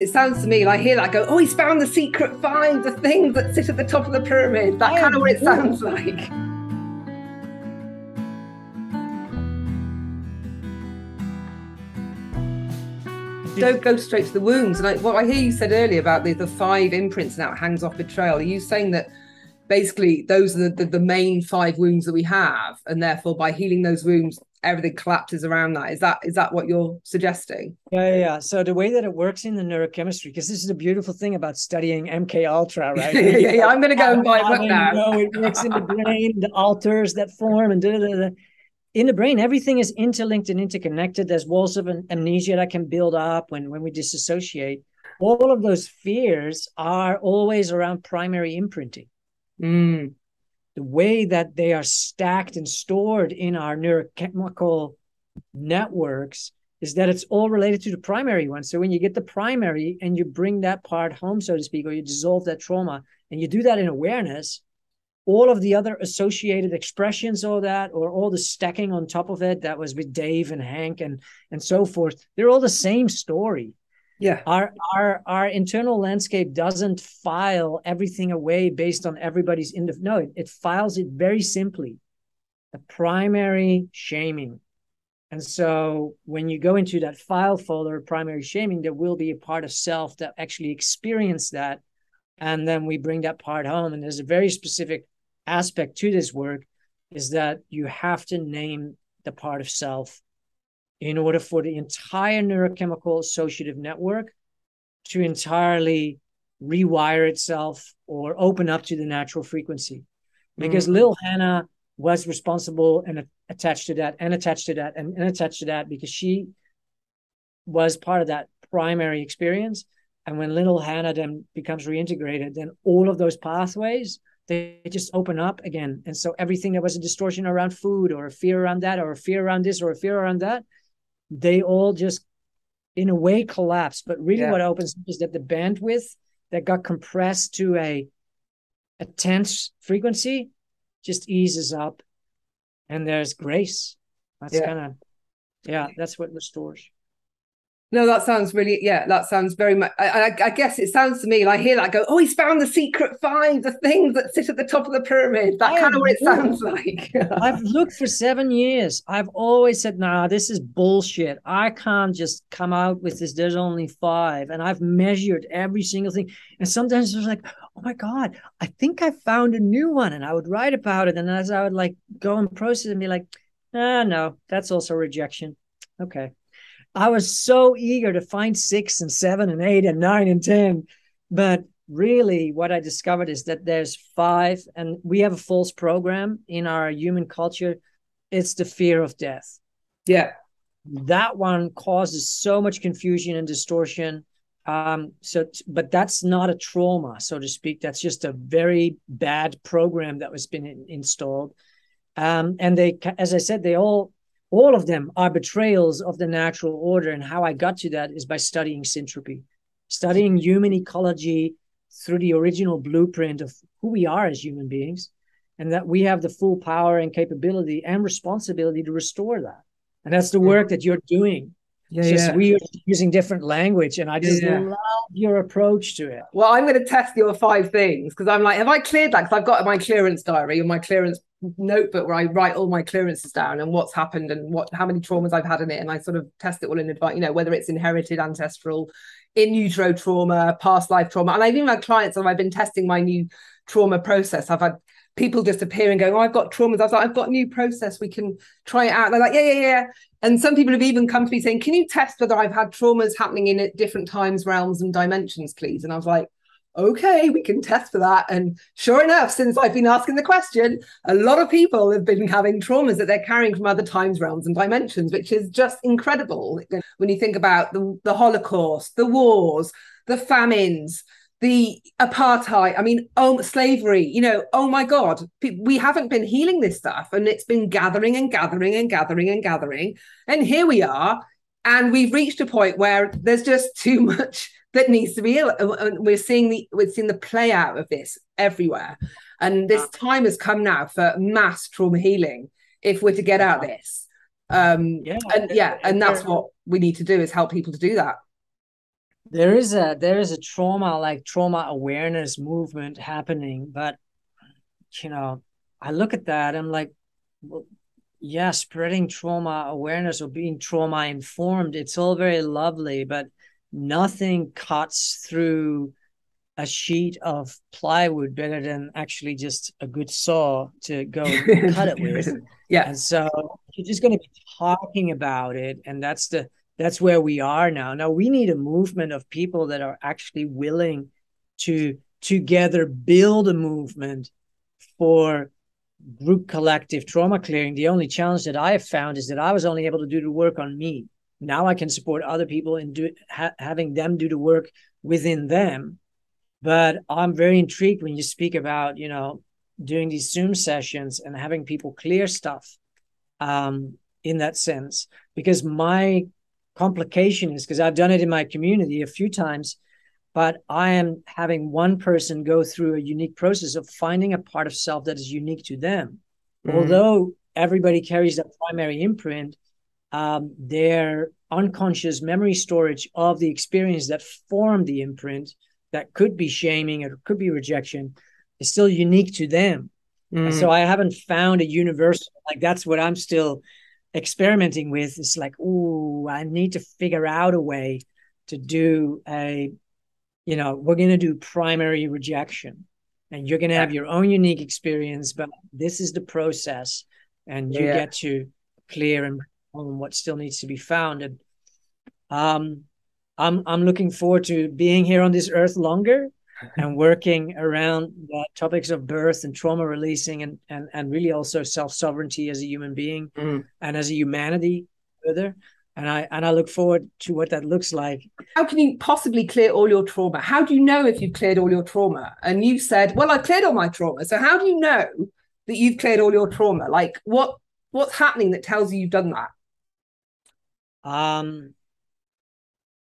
It sounds to me like I hear that go, oh, he's found the secret five, the things that sit at the top of the pyramid. That kind of what it sounds like. Don't go straight to the wounds. And I, what I hear you said earlier about the, the five imprints now hangs off betrayal. Are you saying that basically those are the, the, the main five wounds that we have, and therefore by healing those wounds, everything collapses around that. Is that is that what you're suggesting? Yeah, yeah. So the way that it works in the neurochemistry, because this is the beautiful thing about studying MK Ultra, right? yeah, yeah, yeah, I'm going to go and buy a book now. Know, it works in the brain, the alters that form, and da, da, da. in the brain, everything is interlinked and interconnected. There's walls of amnesia that can build up when when we disassociate. All of those fears are always around primary imprinting. Mm the way that they are stacked and stored in our neurochemical networks is that it's all related to the primary one. So when you get the primary and you bring that part home, so to speak, or you dissolve that trauma, and you do that in awareness, all of the other associated expressions of that, or all the stacking on top of it, that was with Dave and Hank and and so forth, they're all the same story yeah. Our our our internal landscape doesn't file everything away based on everybody's in the no it, it files it very simply. The primary shaming. And so when you go into that file folder primary shaming there will be a part of self that actually experience that. And then we bring that part home. And there's a very specific aspect to this work is that you have to name the part of self in order for the entire neurochemical associative network to entirely rewire itself or open up to the natural frequency. Because mm-hmm. little Hannah was responsible and attached to that and attached to that and, and attached to that because she was part of that primary experience. And when little Hannah then becomes reintegrated, then all of those pathways they just open up again. And so everything that was a distortion around food or a fear around that or a fear around this or a fear around that, they all just in a way collapse but really yeah. what opens is that the bandwidth that got compressed to a a tense frequency just eases up and there's grace that's yeah. kind of yeah that's what restores no, that sounds really, yeah, that sounds very much. I, I, I, guess it sounds to me like I hear that go, oh, he's found the secret five, the things that sit at the top of the pyramid. That kind of what it sounds like. I've looked for seven years. I've always said, nah, this is bullshit. I can't just come out with this. There's only five. And I've measured every single thing. And sometimes it's like, oh my God, I think I found a new one. And I would write about it. And as I would like go and process and be like, ah, no, that's also rejection. Okay. I was so eager to find six and seven and eight and nine and 10. But really, what I discovered is that there's five, and we have a false program in our human culture. It's the fear of death. Yeah. That one causes so much confusion and distortion. Um, so, but that's not a trauma, so to speak. That's just a very bad program that was been in, installed. Um, and they, as I said, they all all of them are betrayals of the natural order. And how I got to that is by studying syntropy, studying human ecology through the original blueprint of who we are as human beings, and that we have the full power and capability and responsibility to restore that. And that's the work that you're doing. Yeah, just yeah. we are using different language, and I just yeah. love your approach to it. Well, I'm going to test your five things because I'm like, have I cleared that? Because I've got my clearance diary or my clearance notebook where I write all my clearances down and what's happened and what how many traumas I've had in it, and I sort of test it all in advance. You know, whether it's inherited, ancestral, in utero trauma, past life trauma, and I've even had clients where I've been testing my new trauma process. I've had people just appear and going, "Oh, I've got traumas." I was like, "I've got a new process. We can try it out." And they're like, "Yeah, yeah, yeah." And some people have even come to me saying, "Can you test whether I've had traumas happening in different times, realms, and dimensions, please?" And I was like, okay, we can test for that. And sure enough, since I've been asking the question, a lot of people have been having traumas that they're carrying from other times, realms, and dimensions, which is just incredible when you think about the, the Holocaust, the wars, the famines, the apartheid i mean oh slavery you know oh my god we haven't been healing this stuff and it's been gathering and gathering and gathering and gathering and here we are and we've reached a point where there's just too much that needs to be and we're seeing the we're seeing the play out of this everywhere. And this time has come now for mass trauma healing if we're to get out of this. Um yeah and yeah and that's what we need to do is help people to do that. There is a there is a trauma like trauma awareness movement happening but you know i look at that i'm like well, yeah spreading trauma awareness or being trauma informed it's all very lovely but nothing cuts through a sheet of plywood better than actually just a good saw to go cut it with. Yeah. And so you're just going to be talking about it and that's the that's where we are now. Now we need a movement of people that are actually willing to together build a movement for group collective trauma clearing. The only challenge that i have found is that i was only able to do the work on me now i can support other people in do, ha- having them do the work within them but i'm very intrigued when you speak about you know doing these zoom sessions and having people clear stuff um, in that sense because my complication is because I've done it in my community a few times, but I am having one person go through a unique process of finding a part of self that is unique to them. Mm. Although everybody carries that primary imprint, um, their unconscious memory storage of the experience that formed the imprint, that could be shaming or could be rejection, is still unique to them. Mm. so I haven't found a universal like that's what I'm still experimenting with It's like, oh, I need to figure out a way to do a, you know, we're going to do primary rejection and you're going to have your own unique experience, but this is the process and you yeah. get to clear and on what still needs to be found. And um, I'm, I'm looking forward to being here on this earth longer and working around the topics of birth and trauma releasing and and, and really also self-sovereignty as a human being mm. and as a humanity further and I and I look forward to what that looks like. How can you possibly clear all your trauma? How do you know if you've cleared all your trauma? And you said, "Well, I cleared all my trauma." So how do you know that you've cleared all your trauma? Like what what's happening that tells you you've done that? Um,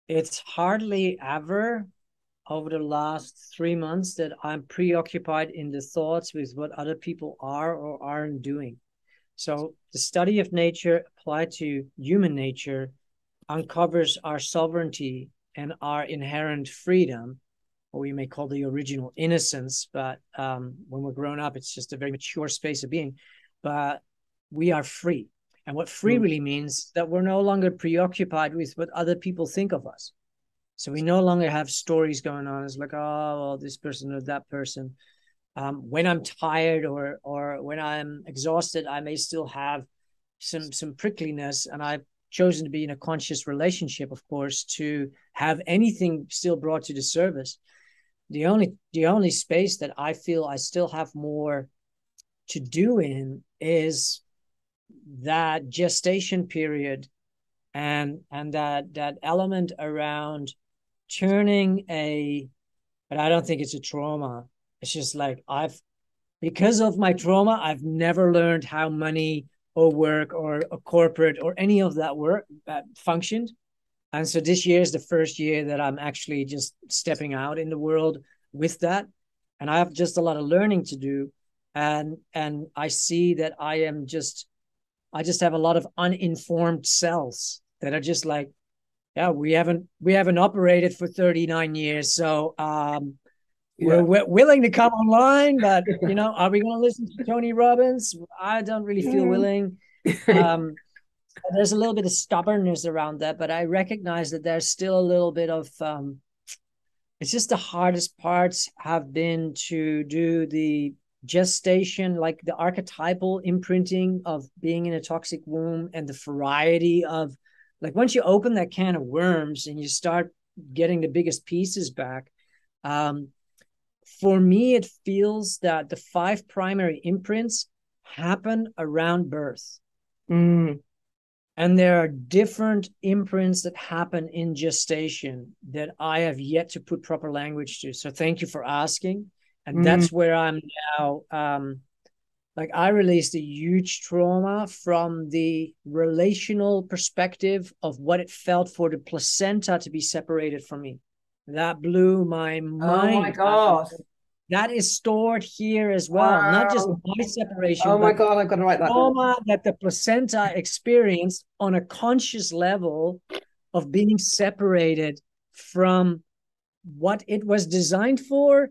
it's hardly ever over the last three months that I'm preoccupied in the thoughts with what other people are or aren't doing. So the study of nature applied to human nature uncovers our sovereignty and our inherent freedom, or we may call the original innocence. But um, when we're grown up, it's just a very mature space of being. But we are free. And what free mm. really means that we're no longer preoccupied with what other people think of us. So we no longer have stories going on. It's like, oh, well, this person or that person. Um, when I'm tired or or when I'm exhausted, I may still have some some prickliness, and I've chosen to be in a conscious relationship, of course, to have anything still brought to the service. The only the only space that I feel I still have more to do in is that gestation period and and that that element around turning a, but I don't think it's a trauma. It's just like I've, because of my trauma, I've never learned how money or work or a corporate or any of that work that functioned. And so this year is the first year that I'm actually just stepping out in the world with that. And I have just a lot of learning to do. And and I see that I am just I just have a lot of uninformed cells that are just like, yeah, we haven't we haven't operated for 39 years, so um, yeah. we're, we're, willing to come online. But you know, are we going to listen to Tony Robbins? I don't really feel willing. Um, there's a little bit of stubbornness around that, but I recognize that there's still a little bit of. Um, it's just the hardest parts have been to do the gestation, like the archetypal imprinting of being in a toxic womb and the variety of like once you open that can of worms and you start getting the biggest pieces back um, for me it feels that the five primary imprints happen around birth. Mm. and there are different imprints that happen in gestation that i have yet to put proper language to. So thank you for asking and mm. that's where i'm now um, like I released a huge trauma from the relational perspective of what it felt for the placenta to be separated from me. That blew my mind. Oh my god. That is stored here as well, wow. not just my separation. Oh my god, I've got to write that. Trauma down. that the placenta experienced on a conscious level of being separated from what it was designed for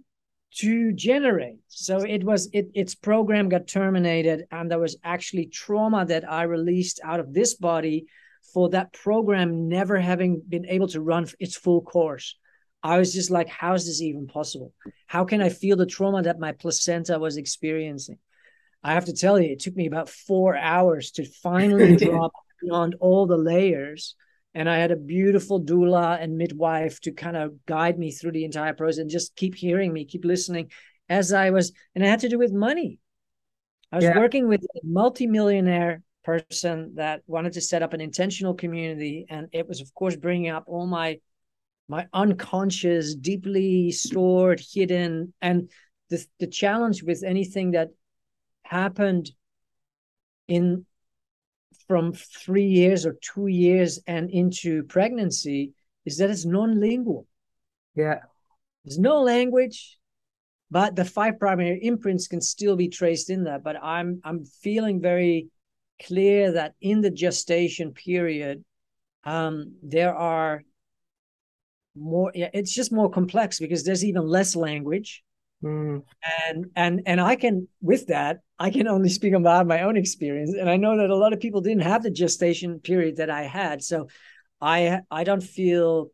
to generate. So it was it its program got terminated, and there was actually trauma that I released out of this body for that program never having been able to run its full course. I was just like, how is this even possible? How can I feel the trauma that my placenta was experiencing? I have to tell you, it took me about four hours to finally drop beyond all the layers and I had a beautiful doula and midwife to kind of guide me through the entire process and just keep hearing me, keep listening as I was, and it had to do with money. I was yeah. working with a multimillionaire person that wanted to set up an intentional community, and it was, of course, bringing up all my my unconscious, deeply stored, hidden, and the the challenge with anything that happened in from three years or two years and into pregnancy is that it's non-lingual. Yeah. There's no language, but the five primary imprints can still be traced in that. But I'm I'm feeling very clear that in the gestation period, um, there are more yeah, it's just more complex because there's even less language Mm. And and and I can with that I can only speak about my own experience, and I know that a lot of people didn't have the gestation period that I had, so I I don't feel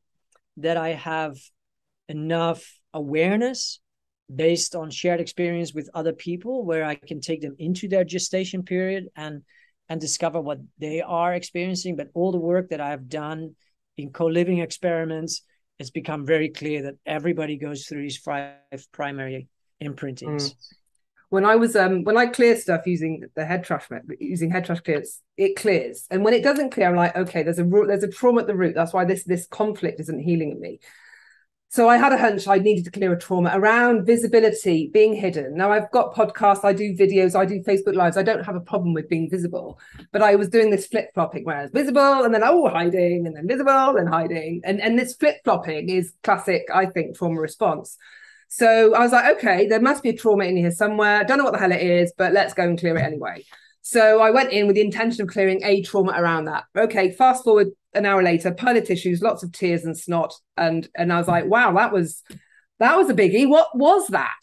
that I have enough awareness based on shared experience with other people where I can take them into their gestation period and and discover what they are experiencing. But all the work that I've done in co-living experiments it's become very clear that everybody goes through these five primary imprintings. Mm. When I was um when I clear stuff using the head trash using head trash clears, it clears. And when it doesn't clear, I'm like, okay, there's a there's a trauma at the root. That's why this this conflict isn't healing in me. So I had a hunch I needed to clear a trauma around visibility, being hidden. Now I've got podcasts, I do videos, I do Facebook lives. I don't have a problem with being visible, but I was doing this flip flopping where I was visible and then oh hiding and then visible and hiding, and and this flip flopping is classic, I think, trauma response. So I was like, okay, there must be a trauma in here somewhere. I don't know what the hell it is, but let's go and clear it anyway. So I went in with the intention of clearing a trauma around that. Okay, fast forward an hour later, pile of tissues, lots of tears and snot, and and I was like, wow, that was that was a biggie. What was that?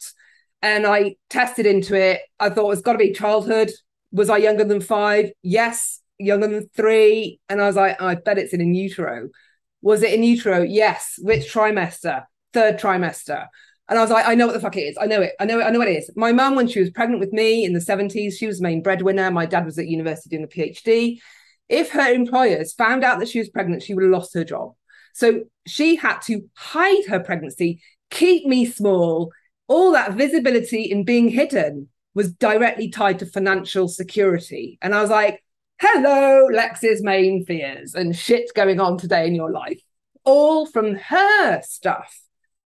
And I tested into it. I thought it's got to be childhood. Was I younger than five? Yes, younger than three. And I was like, oh, I bet it's in utero. Was it in utero? Yes. Which trimester? Third trimester. And I was like, I know what the fuck it is. I know it. I know it. I know what it is. My mum, when she was pregnant with me in the 70s, she was the main breadwinner. My dad was at university doing a PhD. If her employers found out that she was pregnant, she would have lost her job. So she had to hide her pregnancy, keep me small. All that visibility in being hidden was directly tied to financial security. And I was like, hello, Lex's main fears and shit going on today in your life. All from her stuff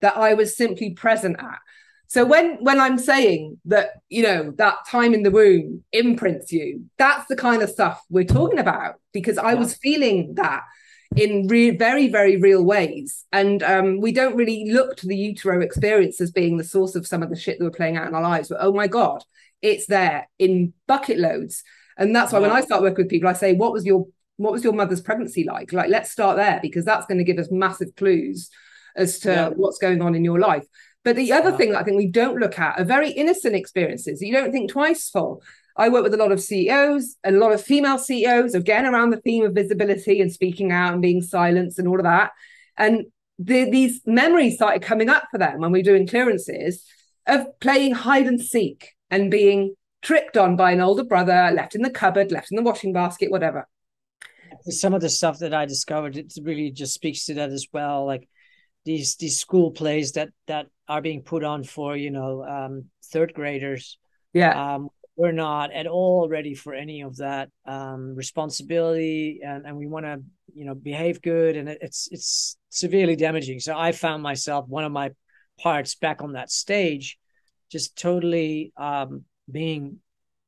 that I was simply present at. So when when I'm saying that you know that time in the womb imprints you, that's the kind of stuff we're talking about because I yeah. was feeling that in re- very very real ways, and um, we don't really look to the utero experience as being the source of some of the shit that we're playing out in our lives. But oh my god, it's there in bucket loads, and that's why yeah. when I start working with people, I say, "What was your what was your mother's pregnancy like?" Like let's start there because that's going to give us massive clues as to yeah. what's going on in your life. But the other yeah. thing that I think we don't look at are very innocent experiences that you don't think twice for. I work with a lot of CEOs and a lot of female CEOs, again, around the theme of visibility and speaking out and being silenced and all of that. And the, these memories started coming up for them when we were doing clearances of playing hide and seek and being tricked on by an older brother, left in the cupboard, left in the washing basket, whatever. Some of the stuff that I discovered, it really just speaks to that as well. Like these these school plays that that are being put on for you know um, third graders. Yeah, um, we're not at all ready for any of that um, responsibility, and, and we want to you know behave good, and it's it's severely damaging. So I found myself one of my parts back on that stage, just totally um, being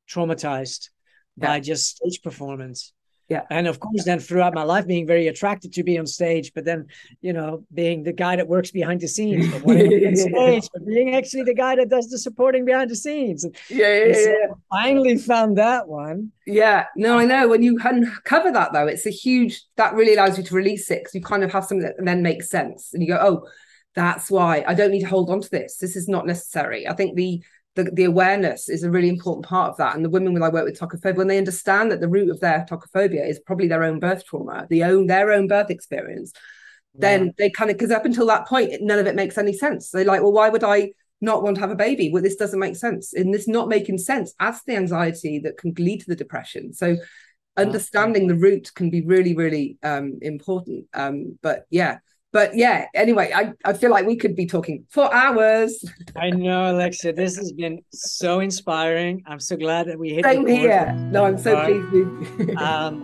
traumatized yeah. by just stage performance Yeah. And of course, then throughout my life, being very attracted to be on stage, but then, you know, being the guy that works behind the scenes, but stage, but being actually the guy that does the supporting behind the scenes. Yeah, yeah, So yeah. finally found that one. Yeah, no, I know. When you uncover that, though, it's a huge. That really allows you to release it because you kind of have something that then makes sense, and you go, "Oh, that's why I don't need to hold on to this. This is not necessary." I think the the, the awareness is a really important part of that. And the women when I work with tocophobia, when they understand that the root of their tocophobia is probably their own birth trauma, the own their own birth experience, then they kind of because up until that point, none of it makes any sense. They're like, "Well, why would I?" not want to have a baby. Well, this doesn't make sense. And this not making sense adds to the anxiety that can lead to the depression. So understanding the root can be really, really um, important. Um, but yeah, but yeah, anyway, I, I feel like we could be talking for hours. I know, alexa This has been so inspiring. I'm so glad that we hit Same here. No, I'm so pleased with Um,